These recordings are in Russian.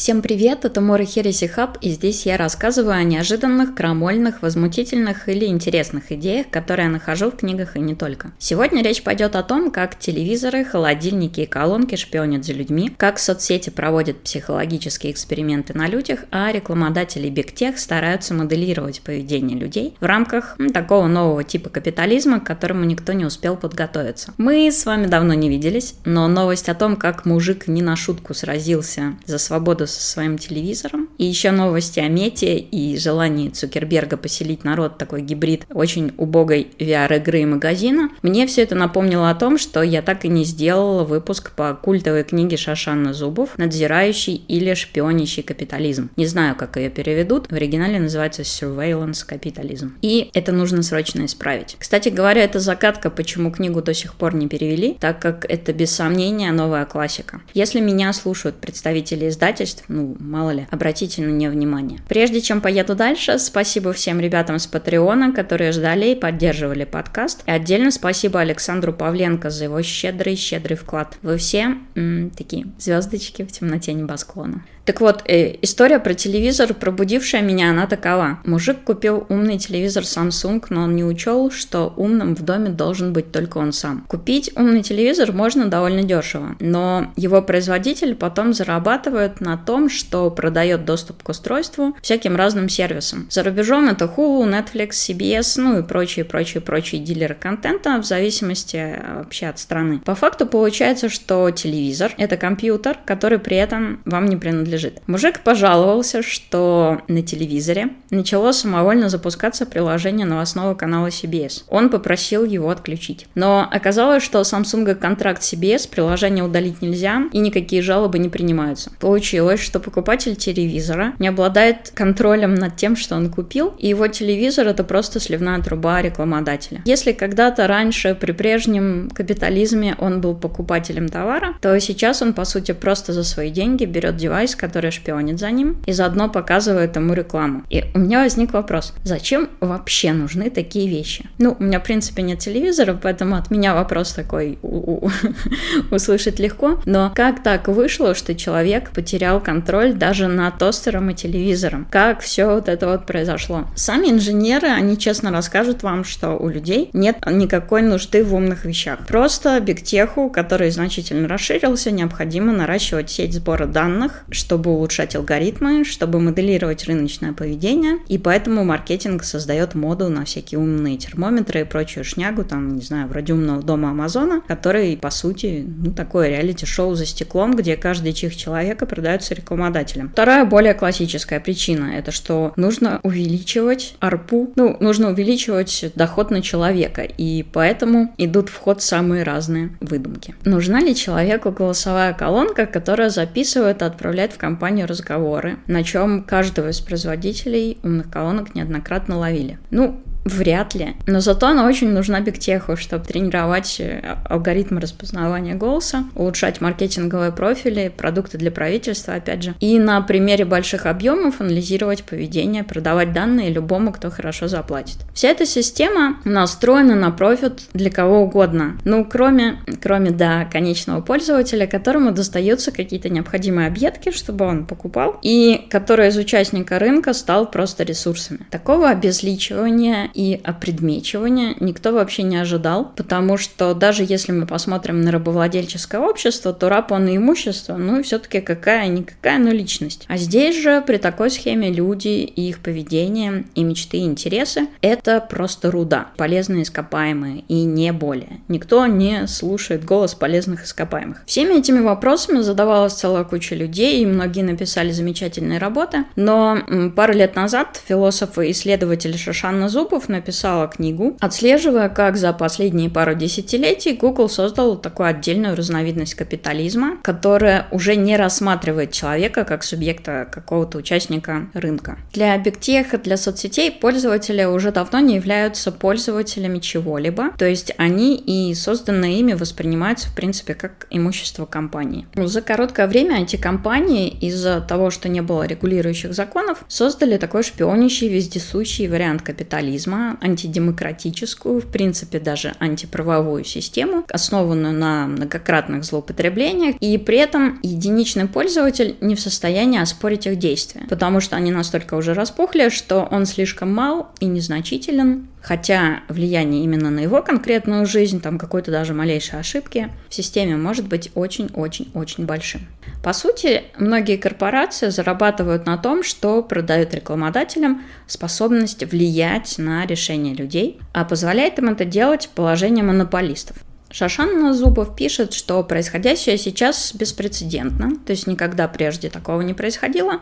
Всем привет, это Мора Хереси Хаб, и здесь я рассказываю о неожиданных, крамольных, возмутительных или интересных идеях, которые я нахожу в книгах и не только. Сегодня речь пойдет о том, как телевизоры, холодильники и колонки шпионят за людьми, как соцсети проводят психологические эксперименты на людях, а рекламодатели Tech стараются моделировать поведение людей в рамках м, такого нового типа капитализма, к которому никто не успел подготовиться. Мы с вами давно не виделись, но новость о том, как мужик не на шутку сразился за свободу со своим телевизором. И еще новости о мете и желании Цукерберга поселить народ такой гибрид очень убогой VR-игры и магазина. Мне все это напомнило о том, что я так и не сделала выпуск по культовой книге Шашанна Зубов «Надзирающий или шпионящий капитализм». Не знаю, как ее переведут. В оригинале называется Surveillance Capitalism. И это нужно срочно исправить. Кстати говоря, это загадка, почему книгу до сих пор не перевели, так как это без сомнения новая классика. Если меня слушают представители издательств, ну, мало ли, обратите на нее внимание. Прежде чем поеду дальше, спасибо всем ребятам с Патреона, которые ждали и поддерживали подкаст. И отдельно спасибо Александру Павленко за его щедрый-щедрый вклад. Вы все м, такие звездочки в темноте небосклона. Так вот, э, история про телевизор, пробудившая меня, она такова. Мужик купил умный телевизор Samsung, но он не учел, что умным в доме должен быть только он сам. Купить умный телевизор можно довольно дешево, но его производитель потом зарабатывает на том, что продает доступ к устройству всяким разным сервисам. За рубежом это Hulu, Netflix, CBS, ну и прочие, прочие, прочие дилеры контента в зависимости э, вообще от страны. По факту получается, что телевизор — это компьютер, который при этом вам не принадлежит лежит. Мужик пожаловался, что на телевизоре начало самовольно запускаться приложение новостного канала CBS. Он попросил его отключить. Но оказалось, что Samsung контракт CBS, приложение удалить нельзя и никакие жалобы не принимаются. Получилось, что покупатель телевизора не обладает контролем над тем, что он купил, и его телевизор это просто сливная труба рекламодателя. Если когда-то раньше при прежнем капитализме он был покупателем товара, то сейчас он по сути просто за свои деньги берет девайс, который шпионит за ним, и заодно показывает ему рекламу. И у меня возник вопрос, зачем вообще нужны такие вещи? Ну, у меня, в принципе, нет телевизора, поэтому от меня вопрос такой услышать легко. Но как так вышло, что человек потерял контроль даже над тостером и телевизором? Как все вот это вот произошло? Сами инженеры, они честно расскажут вам, что у людей нет никакой нужды в умных вещах. Просто бигтеху, который значительно расширился, необходимо наращивать сеть сбора данных, чтобы улучшать алгоритмы, чтобы моделировать рыночное поведение, и поэтому маркетинг создает моду на всякие умные термометры и прочую шнягу, там, не знаю, вроде умного дома Амазона, который, по сути, ну, такое реалити-шоу за стеклом, где каждый чих человека продается рекламодателем. Вторая, более классическая причина, это что нужно увеличивать арпу, ну, нужно увеличивать доход на человека, и поэтому идут в ход самые разные выдумки. Нужна ли человеку голосовая колонка, которая записывает и отправляет в компанию разговоры, на чем каждого из производителей умных колонок неоднократно ловили. Ну, Вряд ли. Но зато она очень нужна бигтеху, чтобы тренировать э, алгоритмы распознавания голоса, улучшать маркетинговые профили, продукты для правительства, опять же. И на примере больших объемов анализировать поведение, продавать данные любому, кто хорошо заплатит. Вся эта система настроена на профит для кого угодно. Ну, кроме, кроме, да, конечного пользователя, которому достаются какие-то необходимые объедки, чтобы он покупал, и который из участника рынка стал просто ресурсами. Такого обезличивания и опредмечивания никто вообще не ожидал, потому что даже если мы посмотрим на рабовладельческое общество, то раб он и имущество, ну и все-таки какая-никакая, но личность. А здесь же при такой схеме люди и их поведение, и мечты, и интересы – это просто руда, полезные ископаемые, и не более. Никто не слушает голос полезных ископаемых. Всеми этими вопросами задавалась целая куча людей, и многие написали замечательные работы, но пару лет назад философ и исследователь Шашанна Зубов Гугов написала книгу, отслеживая, как за последние пару десятилетий Google создал такую отдельную разновидность капитализма, которая уже не рассматривает человека как субъекта какого-то участника рынка. Для бигтеха, для соцсетей пользователи уже давно не являются пользователями чего-либо, то есть они и созданные ими воспринимаются в принципе как имущество компании. За короткое время эти компании из-за того, что не было регулирующих законов, создали такой шпионящий вездесущий вариант капитализма, весьма антидемократическую, в принципе, даже антиправовую систему, основанную на многократных злоупотреблениях, и при этом единичный пользователь не в состоянии оспорить их действия, потому что они настолько уже распухли, что он слишком мал и незначителен, Хотя влияние именно на его конкретную жизнь, там какой-то даже малейшей ошибки в системе может быть очень-очень-очень большим. По сути, многие корпорации зарабатывают на том, что продают рекламодателям способность влиять на решения людей, а позволяет им это делать положение монополистов. Шашан Зубов пишет, что происходящее сейчас беспрецедентно, то есть никогда прежде такого не происходило,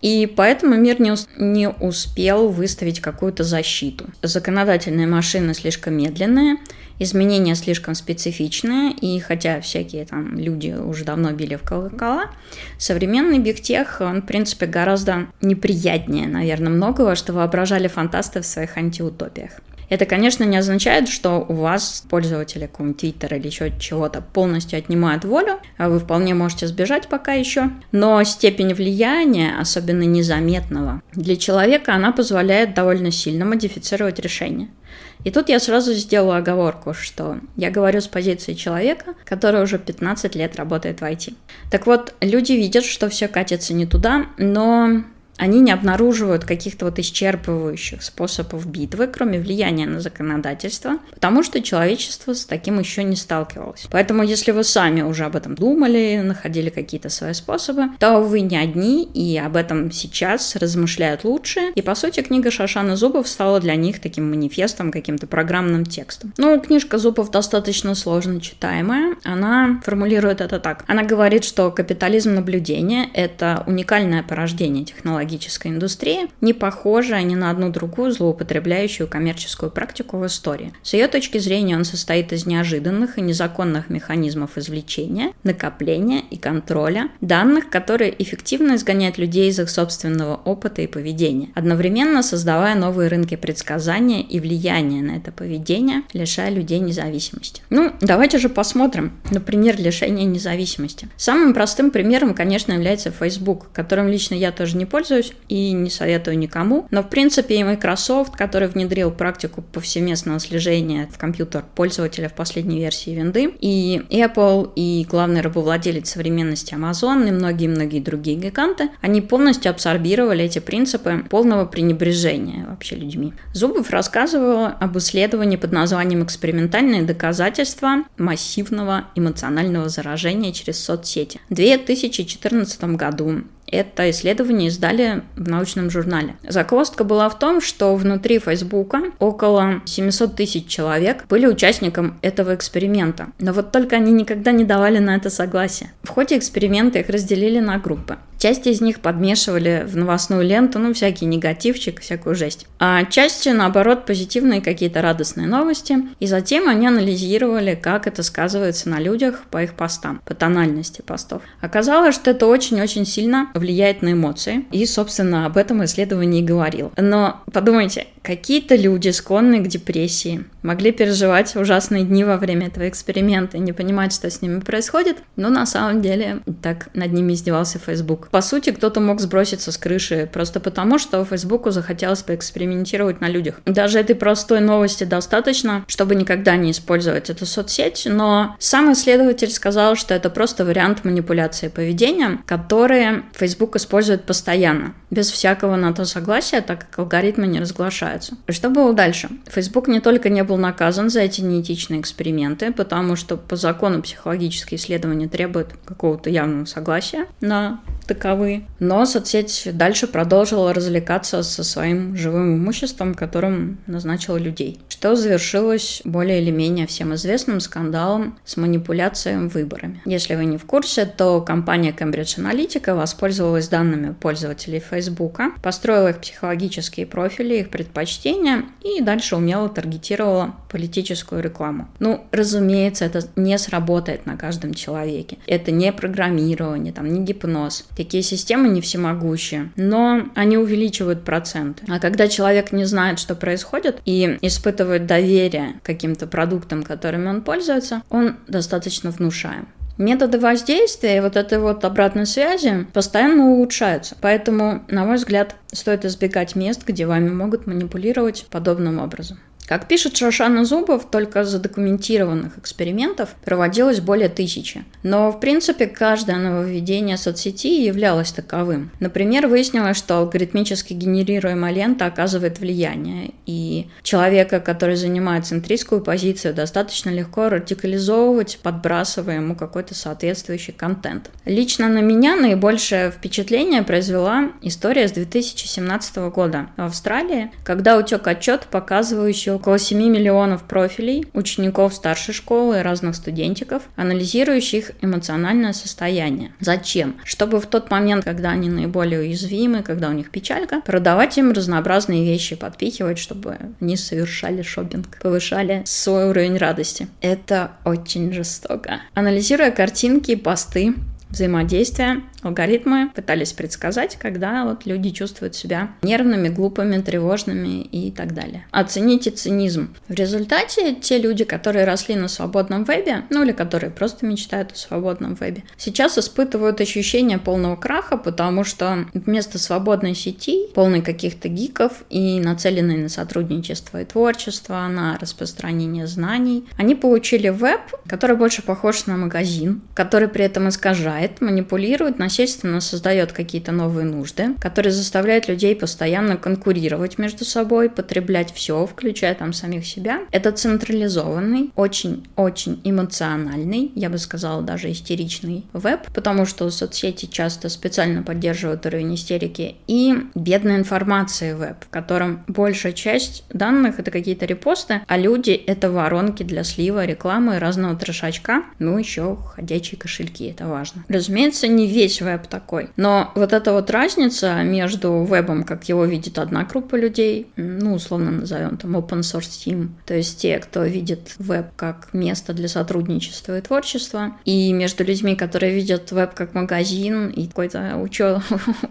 и поэтому мир не, ус- не успел выставить какую-то защиту. Законодательные машины слишком медленные, изменения слишком специфичные, и хотя всякие там люди уже давно били в колокола, современный бигтех, он, в принципе, гораздо неприятнее, наверное, многого, что воображали фантасты в своих антиутопиях. Это, конечно, не означает, что у вас пользователи какого-нибудь Твиттера или еще чего-то полностью отнимают волю, а вы вполне можете сбежать пока еще. Но степень влияния, особенно незаметного, для человека она позволяет довольно сильно модифицировать решение. И тут я сразу сделала оговорку, что я говорю с позиции человека, который уже 15 лет работает в IT. Так вот, люди видят, что все катится не туда, но они не обнаруживают каких-то вот исчерпывающих способов битвы, кроме влияния на законодательство, потому что человечество с таким еще не сталкивалось. Поэтому, если вы сами уже об этом думали, находили какие-то свои способы, то вы не одни, и об этом сейчас размышляют лучше. И, по сути, книга Шашана Зубов стала для них таким манифестом, каким-то программным текстом. Ну, книжка Зубов достаточно сложно читаемая. Она формулирует это так. Она говорит, что капитализм наблюдения — это уникальное порождение технологий технологической индустрии, не похожая ни на одну другую злоупотребляющую коммерческую практику в истории. С ее точки зрения он состоит из неожиданных и незаконных механизмов извлечения, накопления и контроля данных, которые эффективно изгоняют людей из их собственного опыта и поведения, одновременно создавая новые рынки предсказания и влияния на это поведение, лишая людей независимости. Ну, давайте же посмотрим на пример лишения независимости. Самым простым примером, конечно, является Facebook, которым лично я тоже не пользуюсь, пользуюсь и не советую никому. Но, в принципе, и Microsoft, который внедрил практику повсеместного слежения в компьютер пользователя в последней версии винды, и Apple, и главный рабовладелец современности Amazon, и многие-многие другие гиганты, они полностью абсорбировали эти принципы полного пренебрежения вообще людьми. Зубов рассказывал об исследовании под названием «Экспериментальные доказательства массивного эмоционального заражения через соцсети». В 2014 году это исследование издали в научном журнале. Заквостка была в том, что внутри Фейсбука около 700 тысяч человек были участником этого эксперимента. Но вот только они никогда не давали на это согласие. В ходе эксперимента их разделили на группы. Часть из них подмешивали в новостную ленту, ну, всякий негативчик, всякую жесть. А часть, наоборот, позитивные какие-то радостные новости. И затем они анализировали, как это сказывается на людях по их постам, по тональности постов. Оказалось, что это очень-очень сильно влияет на эмоции. И, собственно, об этом исследование и говорил. Но подумайте, какие-то люди, склонные к депрессии, могли переживать ужасные дни во время этого эксперимента и не понимать, что с ними происходит, но на самом деле так над ними издевался Facebook. По сути, кто-то мог сброситься с крыши просто потому, что Фейсбуку захотелось поэкспериментировать на людях. Даже этой простой новости достаточно, чтобы никогда не использовать эту соцсеть, но сам исследователь сказал, что это просто вариант манипуляции поведения, которые Facebook использует постоянно, без всякого на то согласия, так как алгоритмы не разглашаются. Что было дальше? Facebook не только не был наказан за эти неэтичные эксперименты, потому что по закону психологические исследования требуют какого-то явного согласия на таковые. Но соцсеть дальше продолжила развлекаться со своим живым имуществом, которым назначила людей. Что завершилось более или менее всем известным скандалом с манипуляцией выборами. Если вы не в курсе, то компания Cambridge Analytica воспользовалась данными пользователей Facebook, построила их психологические профили, их предпочтения и дальше умело таргетировала политическую рекламу. Ну, разумеется, это не сработает на каждом человеке. Это не программирование, там, не гипноз. Такие системы не всемогущие, но они увеличивают проценты. А когда человек не знает, что происходит, и испытывает доверие каким-то продуктам, которыми он пользуется, он достаточно внушаем. Методы воздействия и вот этой вот обратной связи постоянно улучшаются. Поэтому, на мой взгляд, стоит избегать мест, где вами могут манипулировать подобным образом. Как пишет Шошана Зубов, только задокументированных экспериментов проводилось более тысячи. Но, в принципе, каждое нововведение соцсети являлось таковым. Например, выяснилось, что алгоритмически генерируемая лента оказывает влияние, и человека, который занимает центристскую позицию, достаточно легко радикализовывать, подбрасывая ему какой-то соответствующий контент. Лично на меня наибольшее впечатление произвела история с 2017 года в Австралии, когда утек отчет, показывающий около 7 миллионов профилей учеников старшей школы и разных студентиков, анализирующих эмоциональное состояние. Зачем? Чтобы в тот момент, когда они наиболее уязвимы, когда у них печалька, продавать им разнообразные вещи, подпихивать, чтобы они совершали шопинг, повышали свой уровень радости. Это очень жестоко. Анализируя картинки, посты, взаимодействия, алгоритмы пытались предсказать, когда вот люди чувствуют себя нервными, глупыми, тревожными и так далее. Оцените цинизм. В результате те люди, которые росли на свободном вебе, ну или которые просто мечтают о свободном вебе, сейчас испытывают ощущение полного краха, потому что вместо свободной сети, полной каких-то гиков и нацеленной на сотрудничество и творчество, на распространение знаний, они получили веб, который больше похож на магазин, который при этом искажает, манипулирует, насильственно создает какие-то новые нужды, которые заставляют людей постоянно конкурировать между собой, потреблять все, включая там самих себя. Это централизованный, очень-очень эмоциональный, я бы сказала, даже истеричный веб, потому что соцсети часто специально поддерживают уровень истерики, и бедная информация веб, в котором большая часть данных это какие-то репосты, а люди это воронки для слива, рекламы разного трешачка, ну еще ходячие кошельки, это важно. Разумеется, не весь веб такой. Но вот эта вот разница между вебом, как его видит одна группа людей, ну, условно назовем там open source team, то есть те, кто видит веб как место для сотрудничества и творчества, и между людьми, которые видят веб как магазин и какой-то учет,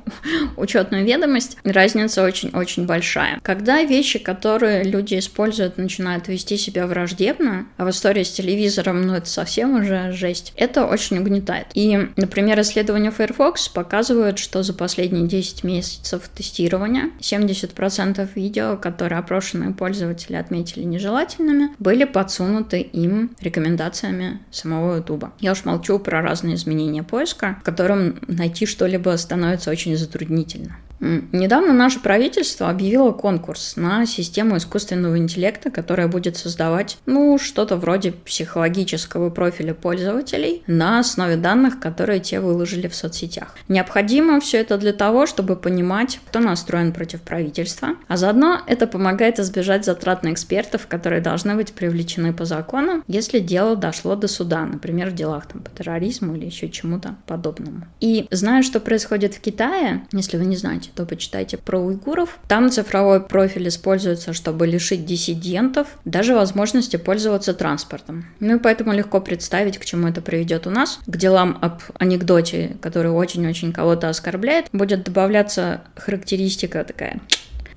учетную ведомость, разница очень-очень большая. Когда вещи, которые люди используют, начинают вести себя враждебно, а в истории с телевизором, ну, это совсем уже жесть, это очень угнетает. И, например, исследование Firefox показывают, что за последние 10 месяцев тестирования 70% видео, которые опрошенные пользователи отметили нежелательными, были подсунуты им рекомендациями самого YouTube. Я уж молчу про разные изменения поиска, в котором найти что-либо становится очень затруднительно. Недавно наше правительство объявило конкурс на систему искусственного интеллекта, которая будет создавать, ну, что-то вроде психологического профиля пользователей на основе данных, которые те выложили в соцсетях. Необходимо все это для того, чтобы понимать, кто настроен против правительства, а заодно это помогает избежать затрат на экспертов, которые должны быть привлечены по закону, если дело дошло до суда, например, в делах там, по терроризму или еще чему-то подобному. И зная, что происходит в Китае, если вы не знаете, почитайте, то почитайте про уйгуров. Там цифровой профиль используется, чтобы лишить диссидентов даже возможности пользоваться транспортом. Ну и поэтому легко представить, к чему это приведет у нас. К делам об анекдоте, который очень-очень кого-то оскорбляет, будет добавляться характеристика такая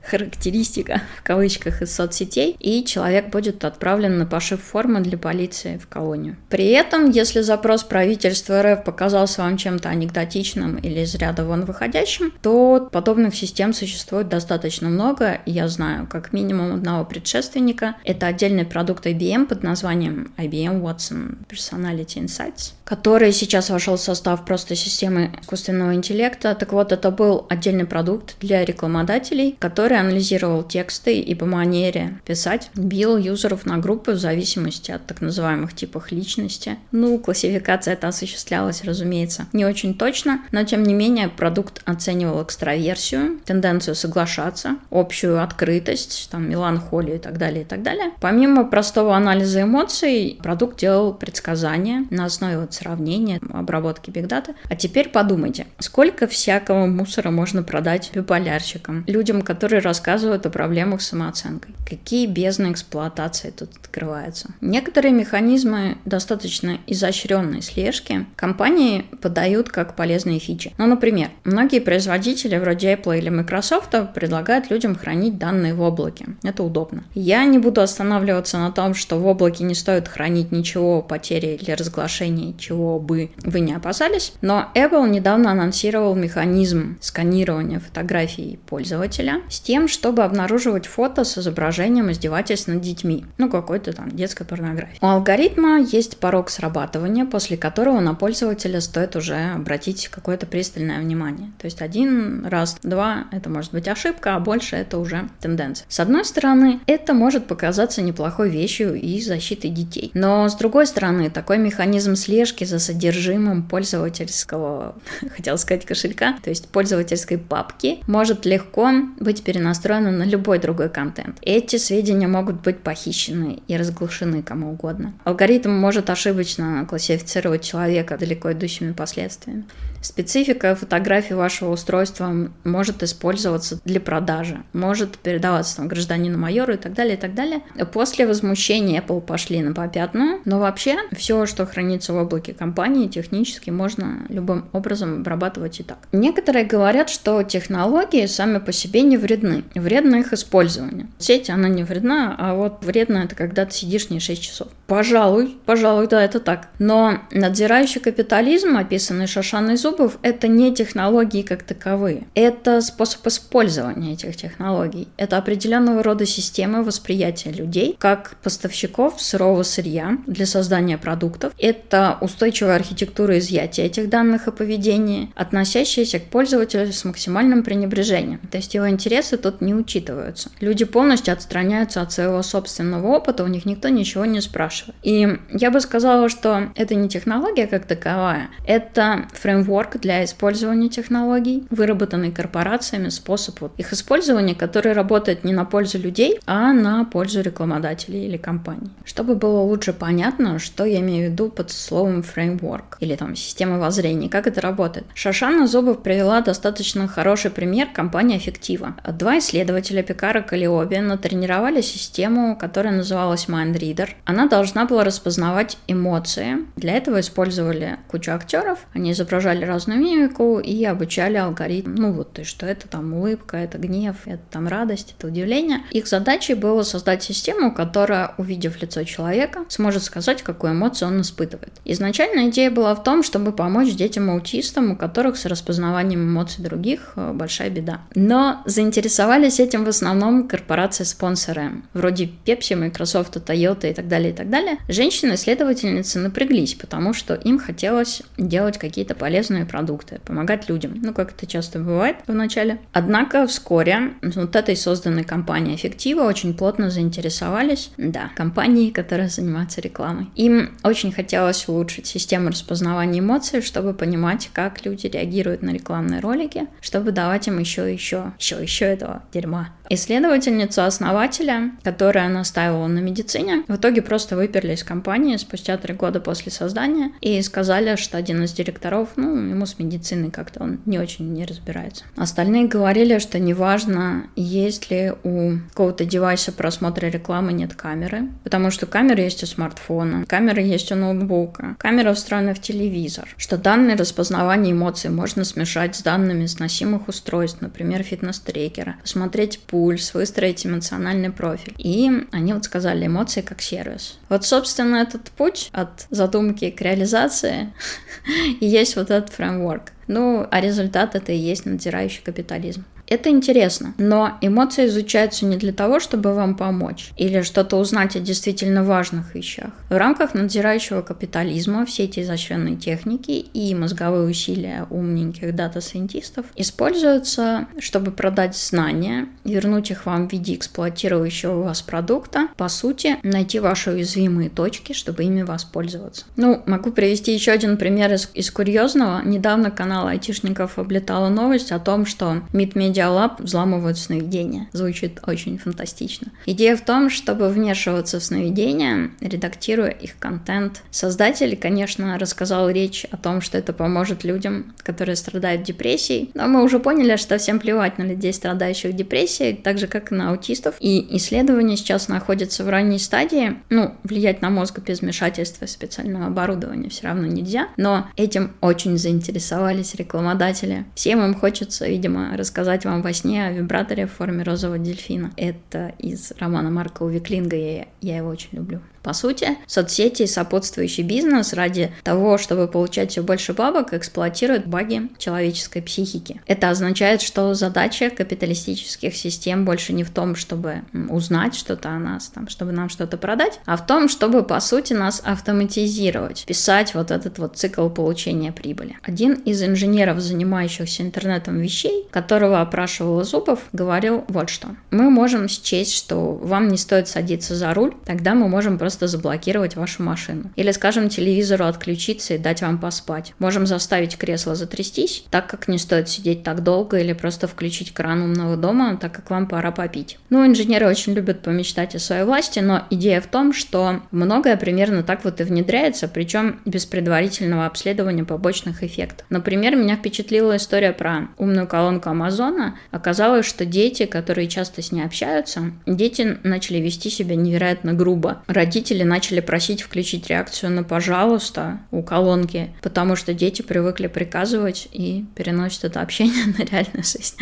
характеристика в кавычках из соцсетей, и человек будет отправлен на пошив формы для полиции в колонию. При этом, если запрос правительства РФ показался вам чем-то анекдотичным или из ряда вон выходящим, то подобных систем существует достаточно много. Я знаю как минимум одного предшественника. Это отдельный продукт IBM под названием IBM Watson Personality Insights, который сейчас вошел в состав просто системы искусственного интеллекта. Так вот, это был отдельный продукт для рекламодателей, который который анализировал тексты и по манере писать бил юзеров на группы в зависимости от так называемых типов личности. Ну, классификация это осуществлялась, разумеется, не очень точно, но тем не менее продукт оценивал экстраверсию, тенденцию соглашаться, общую открытость, там, меланхолию и так далее, и так далее. Помимо простого анализа эмоций, продукт делал предсказания на основе вот сравнения, обработки бигдата. А теперь подумайте, сколько всякого мусора можно продать биполярщикам, людям, которые рассказывают о проблемах с самооценкой. Какие бездны эксплуатации тут открываются. Некоторые механизмы достаточно изощренной слежки компании подают как полезные фичи. Ну, например, многие производители вроде Apple или Microsoft предлагают людям хранить данные в облаке. Это удобно. Я не буду останавливаться на том, что в облаке не стоит хранить ничего потери или разглашения, чего бы вы не опасались, но Apple недавно анонсировал механизм сканирования фотографий пользователя с тем, чтобы обнаруживать фото с изображением издевательств над детьми. Ну, какой-то там детской порнографии. У алгоритма есть порог срабатывания, после которого на пользователя стоит уже обратить какое-то пристальное внимание. То есть один раз, два, это может быть ошибка, а больше это уже тенденция. С одной стороны, это может показаться неплохой вещью и защитой детей. Но с другой стороны, такой механизм слежки за содержимым пользовательского, хотел сказать, кошелька, то есть пользовательской папки, может легко быть перенастроен на любой другой контент. Эти сведения могут быть похищены и разглашены кому угодно. Алгоритм может ошибочно классифицировать человека далеко идущими последствиями. Специфика фотографии вашего устройства может использоваться для продажи, может передаваться там, гражданину майору и так далее, и так далее. После возмущения Apple пошли на попятную, но вообще все, что хранится в облаке компании, технически можно любым образом обрабатывать и так. Некоторые говорят, что технологии сами по себе не вредны. Вредно их использование. Сеть, она не вредна, а вот вредно это когда ты сидишь не 6 часов. Пожалуй, пожалуй, да, это так. Но надзирающий капитализм, описанный Шашаной Зубов, это не технологии как таковые. Это способ использования этих технологий. Это определенного рода системы восприятия людей как поставщиков сырого сырья для создания продуктов. Это устойчивая архитектура изъятия этих данных о поведении, относящаяся к пользователю с максимальным пренебрежением. То есть его интересы тут не учитываются. Люди полностью отстраняются от своего собственного опыта, у них никто ничего не спрашивает. И я бы сказала, что это не технология как таковая, это фреймворк для использования технологий, выработанный корпорациями, способ вот их использования, который работает не на пользу людей, а на пользу рекламодателей или компаний. Чтобы было лучше понятно, что я имею в виду под словом фреймворк или там система воззрений, как это работает. Шашана Зубов привела достаточно хороший пример компании Эффектива. Два исследователя Пикара Калиоби натренировали систему, которая называлась MindReader. Она должна была распознавать эмоции. Для этого использовали кучу актеров, они изображали разную мимику и обучали алгоритм. Ну вот, то что это там улыбка, это гнев, это там радость, это удивление. Их задачей было создать систему, которая, увидев лицо человека, сможет сказать, какую эмоцию он испытывает. Изначально идея была в том, чтобы помочь детям-аутистам, у которых с распознаванием эмоций других э, большая беда. Но заинтересовались этим в основном корпорации-спонсоры, вроде Pepsi, Microsoft, Toyota и так далее, и так далее. Женщины-исследовательницы напряглись, потому что им хотелось делать какие-то полезные продукты, помогать людям, ну, как это часто бывает в начале. Однако вскоре вот этой созданной компанией Эффектива очень плотно заинтересовались, да, компании, которые занимаются рекламой. Им очень хотелось улучшить систему распознавания эмоций, чтобы понимать, как люди реагируют на рекламные ролики, чтобы давать им еще, еще, еще, еще этого дерьма. Исследовательницу основателя, которая настаивала на медицине, в итоге просто выперли из компании спустя три года после создания и сказали, что один из директоров, ну, ему с медициной как-то он не очень не разбирается. Остальные говорили, что неважно, есть ли у какого-то девайса просмотра рекламы нет камеры, потому что камера есть у смартфона, камера есть у ноутбука, камера встроена в телевизор, что данные распознавания эмоций можно смешать с данными сносимых устройств, например, фитнес-трекера, посмотреть пульс, выстроить эмоциональный профиль. И они вот сказали эмоции как сервис. Вот, собственно, этот путь от задумки к реализации и есть вот этот фреймворк. Ну, а результат это и есть надзирающий капитализм. Это интересно, но эмоции изучаются не для того, чтобы вам помочь или что-то узнать о действительно важных вещах. В рамках надзирающего капитализма все эти изощренные техники и мозговые усилия умненьких дата-сайентистов используются, чтобы продать знания, вернуть их вам в виде эксплуатирующего вас продукта, по сути, найти ваши уязвимые точки, чтобы ими воспользоваться. Ну, могу привести еще один пример из, из курьезного. Недавно канал айтишников облетала новость о том, что Media Lab взламывают сновидения. Звучит очень фантастично. Идея в том, чтобы вмешиваться в сновидения, редактируя их контент. Создатель, конечно, рассказал речь о том, что это поможет людям, которые страдают депрессией, но мы уже поняли, что всем плевать на людей, страдающих депрессией, так же, как и на аутистов. И исследование сейчас находится в ранней стадии. Ну, влиять на мозг без вмешательства специального оборудования все равно нельзя, но этим очень заинтересовались рекламодатели. Всем им хочется, видимо, рассказать вам во сне о вибраторе в форме розового дельфина. Это из романа Марка Увиклинга, я, я его очень люблю. По сути, соцсети и сопутствующий бизнес ради того, чтобы получать все больше бабок, эксплуатируют баги человеческой психики. Это означает, что задача капиталистических систем больше не в том, чтобы узнать что-то о нас, там, чтобы нам что-то продать, а в том, чтобы, по сути, нас автоматизировать, писать вот этот вот цикл получения прибыли. Один из инженеров, занимающихся интернетом вещей, которого опрашивал Зубов, говорил вот что. Мы можем счесть, что вам не стоит садиться за руль, тогда мы можем просто просто заблокировать вашу машину. Или, скажем, телевизору отключиться и дать вам поспать. Можем заставить кресло затрястись, так как не стоит сидеть так долго, или просто включить кран умного дома, так как вам пора попить. Ну, инженеры очень любят помечтать о своей власти, но идея в том, что многое примерно так вот и внедряется, причем без предварительного обследования побочных эффектов. Например, меня впечатлила история про умную колонку Амазона. Оказалось, что дети, которые часто с ней общаются, дети начали вести себя невероятно грубо. Родители родители начали просить включить реакцию на «пожалуйста» у колонки, потому что дети привыкли приказывать и переносят это общение на реальную жизнь.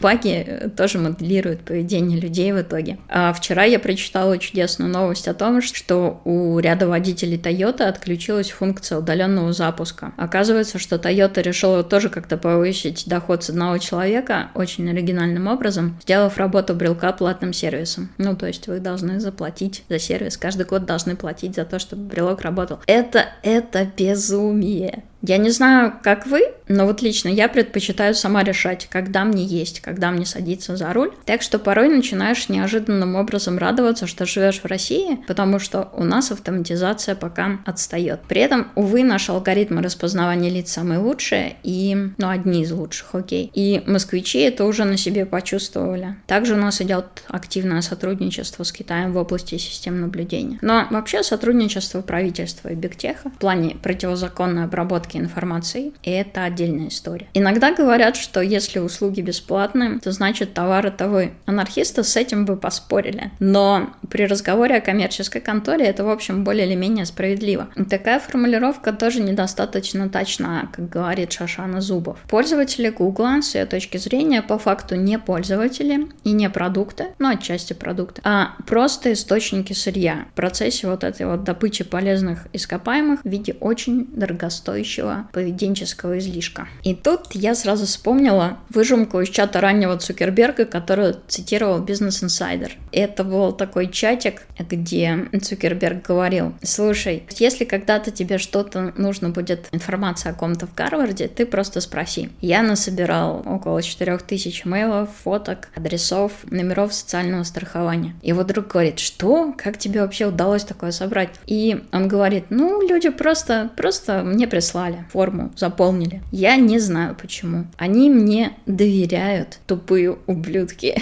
Баги тоже моделируют поведение людей в итоге. А вчера я прочитала чудесную новость о том, что у ряда водителей Toyota отключилась функция удаленного запуска. Оказывается, что Toyota решила тоже как-то повысить доход с одного человека очень оригинальным образом, сделав работу брелка платным сервисом. Ну, то есть вы должны заплатить за сервис сервис, каждый год должны платить за то, чтобы брелок работал. Это, это безумие. Я не знаю, как вы, но вот лично я предпочитаю сама решать, когда мне есть, когда мне садиться за руль. Так что порой начинаешь неожиданным образом радоваться, что живешь в России, потому что у нас автоматизация пока отстает. При этом, увы, наши алгоритмы распознавания лиц самые лучшие и, ну, одни из лучших, окей. И москвичи это уже на себе почувствовали. Также у нас идет активное сотрудничество с Китаем в области систем наблюдения. Но вообще сотрудничество правительства и бигтеха в плане противозаконной обработки обработки информации, и это отдельная история. Иногда говорят, что если услуги бесплатные, то значит товар это вы. Анархисты с этим бы поспорили. Но при разговоре о коммерческой конторе это, в общем, более или менее справедливо. И такая формулировка тоже недостаточно точна, как говорит Шашана Зубов. Пользователи Google, с ее точки зрения, по факту не пользователи и не продукты, ну, отчасти продукты, а просто источники сырья в процессе вот этой вот добычи полезных ископаемых в виде очень дорогостоящего общего поведенческого излишка. И тут я сразу вспомнила выжимку из чата раннего Цукерберга, которую цитировал Business Insider. Это был такой чатик, где Цукерберг говорил, слушай, если когда-то тебе что-то нужно будет, информация о ком-то в Гарварде, ты просто спроси. Я насобирал около 4000 мейлов, фоток, адресов, номеров социального страхования. И вот друг говорит, что? Как тебе вообще удалось такое собрать? И он говорит, ну, люди просто, просто мне прислали написали, форму заполнили. Я не знаю почему. Они мне доверяют, тупые ублюдки.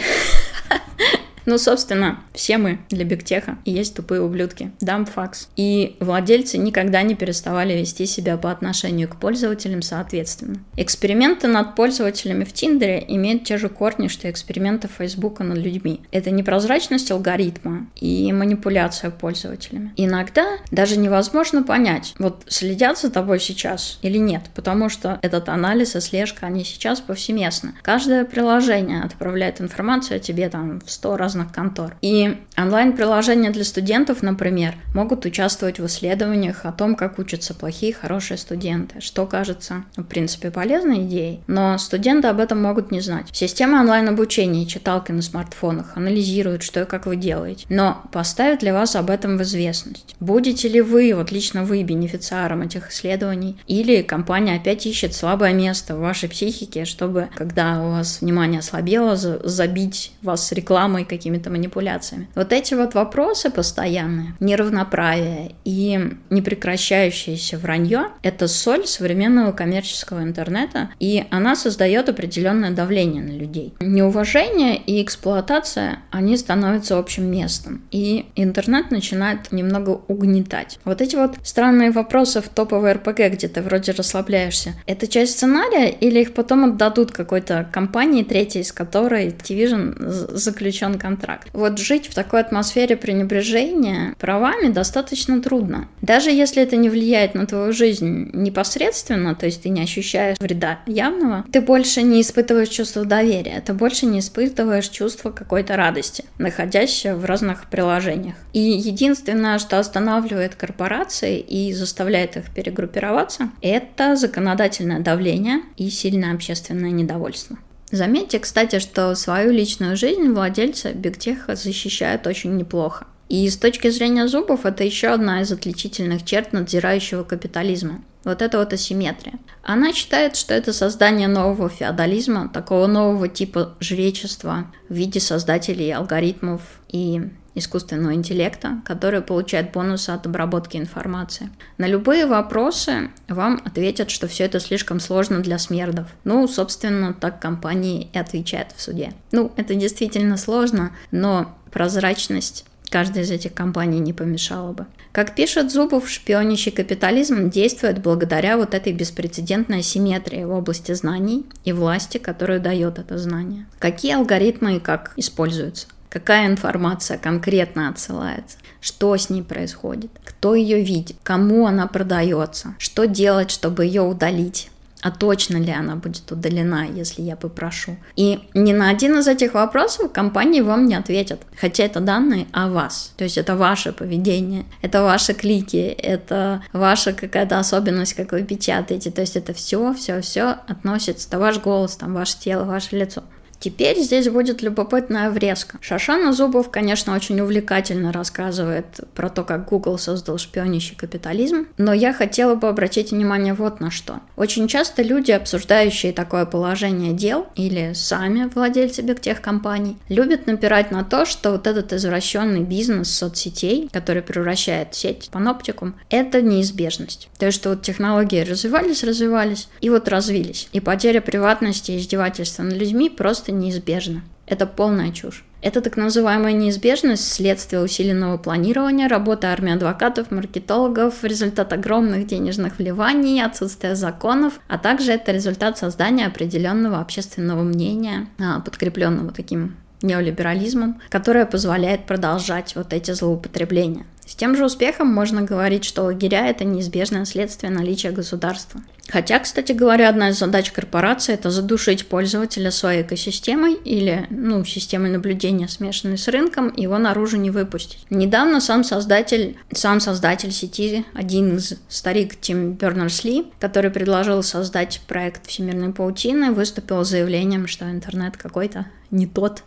Ну, собственно, все мы для бигтеха и есть тупые ублюдки. Дам факс. И владельцы никогда не переставали вести себя по отношению к пользователям соответственно. Эксперименты над пользователями в Тиндере имеют те же корни, что эксперименты Фейсбука над людьми. Это непрозрачность алгоритма и манипуляция пользователями. Иногда даже невозможно понять, вот следят за тобой сейчас или нет, потому что этот анализ и слежка, они сейчас повсеместны. Каждое приложение отправляет информацию о тебе там в 100 разных разных контор. И онлайн-приложения для студентов, например, могут участвовать в исследованиях о том, как учатся плохие и хорошие студенты, что кажется, в принципе, полезной идеей, но студенты об этом могут не знать. Система онлайн-обучения и читалки на смартфонах анализируют, что и как вы делаете, но поставят ли вас об этом в известность? Будете ли вы, вот лично вы, бенефициаром этих исследований, или компания опять ищет слабое место в вашей психике, чтобы, когда у вас внимание ослабело, забить вас рекламой каких какими-то манипуляциями. Вот эти вот вопросы постоянные, неравноправие и непрекращающееся вранье – это соль современного коммерческого интернета, и она создает определенное давление на людей. Неуважение и эксплуатация, они становятся общим местом, и интернет начинает немного угнетать. Вот эти вот странные вопросы в топовой РПГ, где ты вроде расслабляешься, это часть сценария или их потом отдадут какой-то компании третьей, с которой Activision заключен контракт? Вот жить в такой атмосфере пренебрежения правами достаточно трудно. Даже если это не влияет на твою жизнь непосредственно, то есть ты не ощущаешь вреда явного, ты больше не испытываешь чувство доверия, ты больше не испытываешь чувство какой-то радости, находясь в разных приложениях. И единственное, что останавливает корпорации и заставляет их перегруппироваться, это законодательное давление и сильное общественное недовольство. Заметьте, кстати, что свою личную жизнь владельцы бигтеха защищают очень неплохо. И с точки зрения зубов это еще одна из отличительных черт надзирающего капитализма. Вот это вот асимметрия. Она считает, что это создание нового феодализма, такого нового типа жречества в виде создателей алгоритмов и искусственного интеллекта, который получает бонусы от обработки информации. На любые вопросы вам ответят, что все это слишком сложно для смердов. Ну, собственно, так компании и отвечают в суде. Ну, это действительно сложно, но прозрачность Каждая из этих компаний не помешала бы. Как пишет Зубов, шпионящий капитализм действует благодаря вот этой беспрецедентной асимметрии в области знаний и власти, которую дает это знание. Какие алгоритмы и как используются? Какая информация конкретно отсылается? Что с ней происходит? Кто ее видит? Кому она продается? Что делать, чтобы ее удалить? а точно ли она будет удалена, если я попрошу. И ни на один из этих вопросов компании вам не ответят, хотя это данные о вас. То есть это ваше поведение, это ваши клики, это ваша какая-то особенность, как вы печатаете. То есть это все, все, все относится, это ваш голос, там, ваше тело, ваше лицо. Теперь здесь будет любопытная врезка. Шашана Зубов, конечно, очень увлекательно рассказывает про то, как Google создал шпионящий капитализм, но я хотела бы обратить внимание вот на что. Очень часто люди, обсуждающие такое положение дел, или сами владельцы бигтех-компаний, любят напирать на то, что вот этот извращенный бизнес соцсетей, который превращает сеть в паноптикум, это неизбежность. То есть, что вот технологии развивались, развивались, и вот развились. И потеря приватности и издевательства над людьми просто просто неизбежно. Это полная чушь. Это так называемая неизбежность следствие усиленного планирования, работы армии адвокатов, маркетологов, результат огромных денежных вливаний, отсутствия законов, а также это результат создания определенного общественного мнения, а, подкрепленного таким неолиберализмом, которое позволяет продолжать вот эти злоупотребления. С тем же успехом можно говорить, что лагеря – это неизбежное следствие наличия государства. Хотя, кстати говоря, одна из задач корпорации – это задушить пользователя своей экосистемой или ну, системой наблюдения, смешанной с рынком, его наружу не выпустить. Недавно сам создатель, сам создатель сети, один из старик Тим Бернерс-Ли, который предложил создать проект всемирной паутины, выступил с заявлением, что интернет какой-то не тот,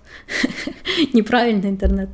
неправильный интернет.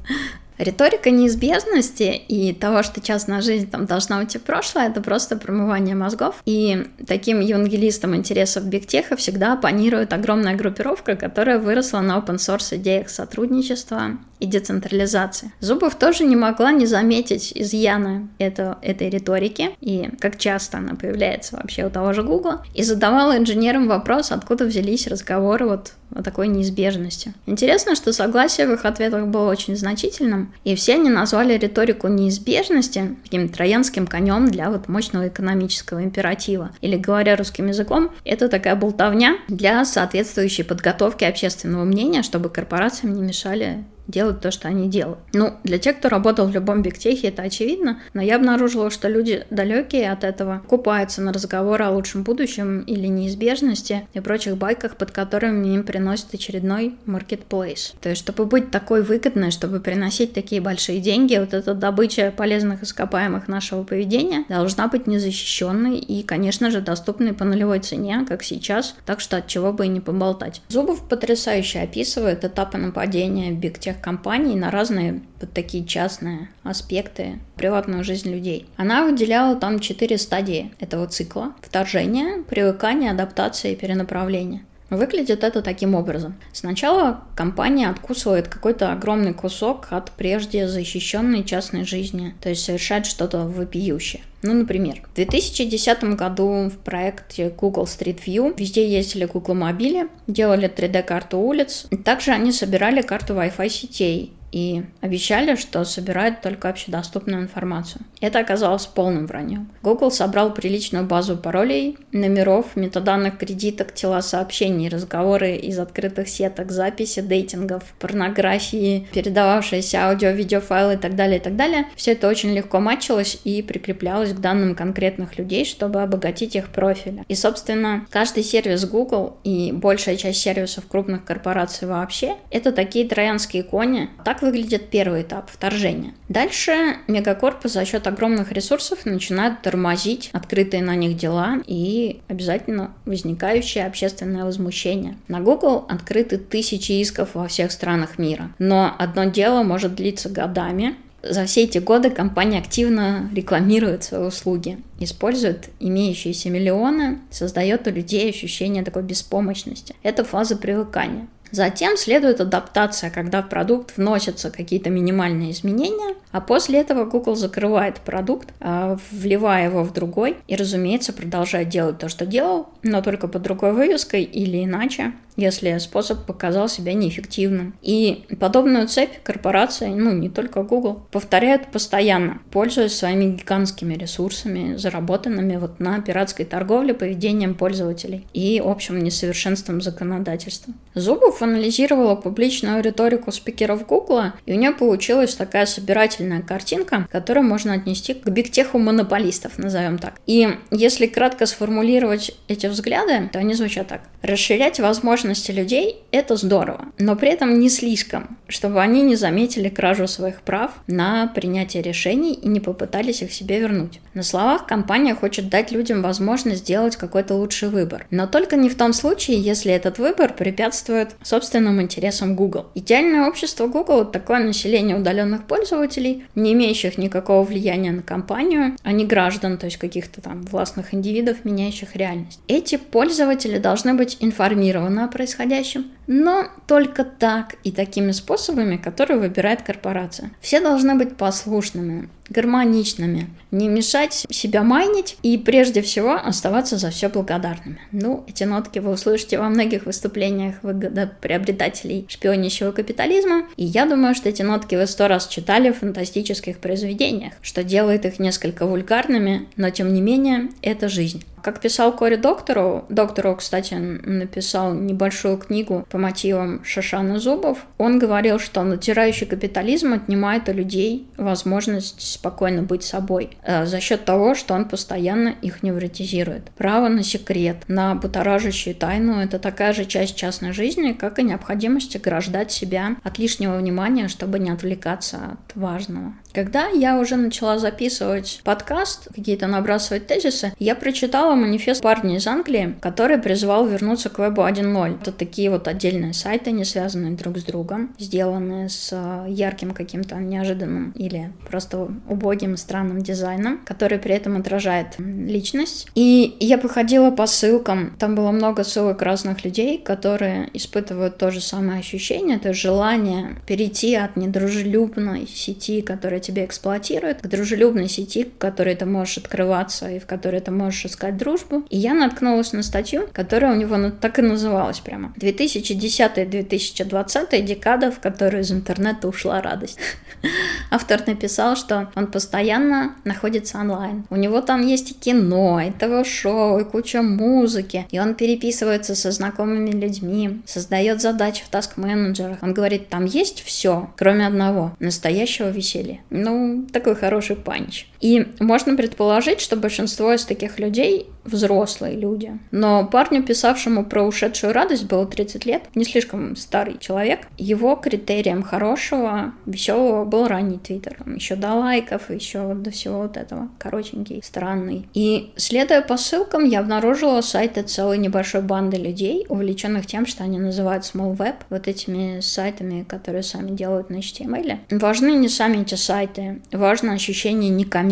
Риторика неизбежности и того, что частная жизнь там должна уйти в прошлое, это просто промывание мозгов. И таким евангелистам интересов бигтеха всегда оппонирует огромная группировка, которая выросла на open source идеях сотрудничества и децентрализации. Зубов тоже не могла не заметить изъяна это, этой риторики, и как часто она появляется вообще у того же Гугла, и задавала инженерам вопрос, откуда взялись разговоры вот о такой неизбежности. Интересно, что согласие в их ответах было очень значительным, и все они назвали риторику неизбежности таким троянским конем для вот мощного экономического императива. Или говоря русским языком, это такая болтовня для соответствующей подготовки общественного мнения, чтобы корпорациям не мешали делать то, что они делают. Ну, для тех, кто работал в любом бигтехе, это очевидно, но я обнаружила, что люди далекие от этого купаются на разговоры о лучшем будущем или неизбежности и прочих байках, под которыми им приносят очередной marketplace. То есть, чтобы быть такой выгодной, чтобы приносить такие большие деньги, вот эта добыча полезных ископаемых нашего поведения должна быть незащищенной и, конечно же, доступной по нулевой цене, как сейчас, так что от чего бы и не поболтать. Зубов потрясающе описывает этапы нападения в бигтех компаний на разные вот такие частные аспекты приватную жизнь людей. Она выделяла там четыре стадии этого цикла. Вторжение, привыкание, адаптация и перенаправление. Выглядит это таким образом. Сначала компания откусывает какой-то огромный кусок от прежде защищенной частной жизни, то есть совершает что-то вопиющее. Ну, например, в 2010 году в проекте Google Street View везде ездили Google мобили, делали 3D-карту улиц. Также они собирали карту Wi-Fi сетей и обещали, что собирают только общедоступную информацию. Это оказалось полным враньем. Google собрал приличную базу паролей, номеров, метаданных кредиток, тела сообщений, разговоры из открытых сеток, записи дейтингов, порнографии, передававшиеся аудио, видеофайлы и так далее, и так далее. Все это очень легко матчилось и прикреплялось к данным конкретных людей, чтобы обогатить их профили. И, собственно, каждый сервис Google и большая часть сервисов крупных корпораций вообще — это такие троянские кони. Так так выглядит первый этап вторжения. Дальше мегакорпы за счет огромных ресурсов начинают тормозить открытые на них дела и обязательно возникающее общественное возмущение. На Google открыты тысячи исков во всех странах мира, но одно дело может длиться годами, за все эти годы компания активно рекламирует свои услуги, использует имеющиеся миллионы, создает у людей ощущение такой беспомощности. Это фаза привыкания. Затем следует адаптация, когда в продукт вносятся какие-то минимальные изменения, а после этого Google закрывает продукт, а, вливая его в другой и, разумеется, продолжает делать то, что делал, но только под другой вывеской или иначе, если способ показал себя неэффективным. И подобную цепь корпорации, ну не только Google, повторяют постоянно, пользуясь своими гигантскими ресурсами, заработанными вот на пиратской торговле поведением пользователей и общим несовершенством законодательства. Зубов анализировала публичную риторику спикеров Google, и у нее получилась такая собирательная картинка, которую можно отнести к бигтеху монополистов, назовем так. И если кратко сформулировать эти взгляды, то они звучат так. Расширять возможности возможности людей – это здорово, но при этом не слишком, чтобы они не заметили кражу своих прав на принятие решений и не попытались их себе вернуть. На словах компания хочет дать людям возможность сделать какой-то лучший выбор, но только не в том случае, если этот выбор препятствует собственным интересам Google. Идеальное общество Google – такое население удаленных пользователей, не имеющих никакого влияния на компанию, а не граждан, то есть каких-то там властных индивидов, меняющих реальность. Эти пользователи должны быть информированы о происходящем, но только так и такими способами, которые выбирает корпорация. Все должны быть послушными, гармоничными, не мешать себя майнить и прежде всего оставаться за все благодарными. Ну, эти нотки вы услышите во многих выступлениях выгодоприобретателей шпионящего капитализма, и я думаю, что эти нотки вы сто раз читали в фантастических произведениях, что делает их несколько вульгарными, но тем не менее это жизнь. Как писал Кори Доктору, Доктору, кстати, написал небольшую книгу по мотивам Шашана Зубов, он говорил, что натирающий капитализм отнимает у людей возможность спокойно быть собой э, за счет того, что он постоянно их невротизирует. Право на секрет, на будоражащую тайну – это такая же часть частной жизни, как и необходимость ограждать себя от лишнего внимания, чтобы не отвлекаться от важного. Когда я уже начала записывать подкаст, какие-то набрасывать тезисы, я прочитала манифест парня из Англии, который призывал вернуться к вебу 1.0. Это такие вот отдельные сайты, не связанные друг с другом, сделанные с э, ярким каким-то неожиданным или просто убогим странным дизайном, который при этом отражает личность. И я походила по ссылкам, там было много ссылок разных людей, которые испытывают то же самое ощущение, то есть желание перейти от недружелюбной сети, которая которая тебя эксплуатирует, к дружелюбной сети, в которой ты можешь открываться и в которой ты можешь искать дружбу. И я наткнулась на статью, которая у него так и называлась прямо. 2010-2020 декада, в которую из интернета ушла радость. Автор написал, что он постоянно находится онлайн. У него там есть и кино, и ТВ-шоу, и куча музыки. И он переписывается со знакомыми людьми, создает задачи в таск-менеджерах. Он говорит, там есть все, кроме одного, настоящего веселья. Ну, такой хороший панч. И можно предположить, что большинство из таких людей взрослые люди. Но парню, писавшему про ушедшую радость, было 30 лет, не слишком старый человек. Его критерием хорошего, веселого был ранний твиттер. Еще до лайков, еще до всего вот этого. Коротенький, странный. И следуя по ссылкам, я обнаружила сайты целой небольшой банды людей, увлеченных тем, что они называют small web, вот этими сайтами, которые сами делают на HTML. Важны не сами эти сайты, важно ощущение некоммерческого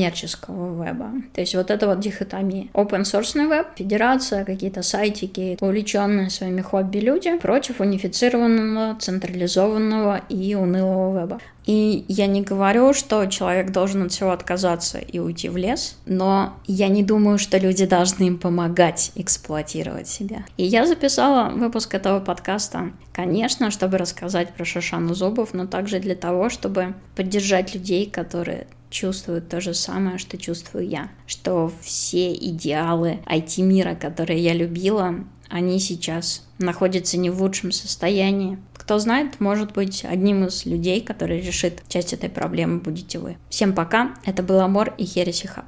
веба. То есть вот это вот дихотомия. Open source веб, федерация, какие-то сайтики, увлеченные своими хобби люди против унифицированного, централизованного и унылого веба. И я не говорю, что человек должен от всего отказаться и уйти в лес, но я не думаю, что люди должны им помогать эксплуатировать себя. И я записала выпуск этого подкаста, конечно, чтобы рассказать про Шишану Зубов, но также для того, чтобы поддержать людей, которые чувствуют то же самое, что чувствую я. Что все идеалы IT-мира, которые я любила, они сейчас находятся не в лучшем состоянии. Кто знает, может быть, одним из людей, который решит часть этой проблемы, будете вы. Всем пока. Это был Амор и Хереси Хаб.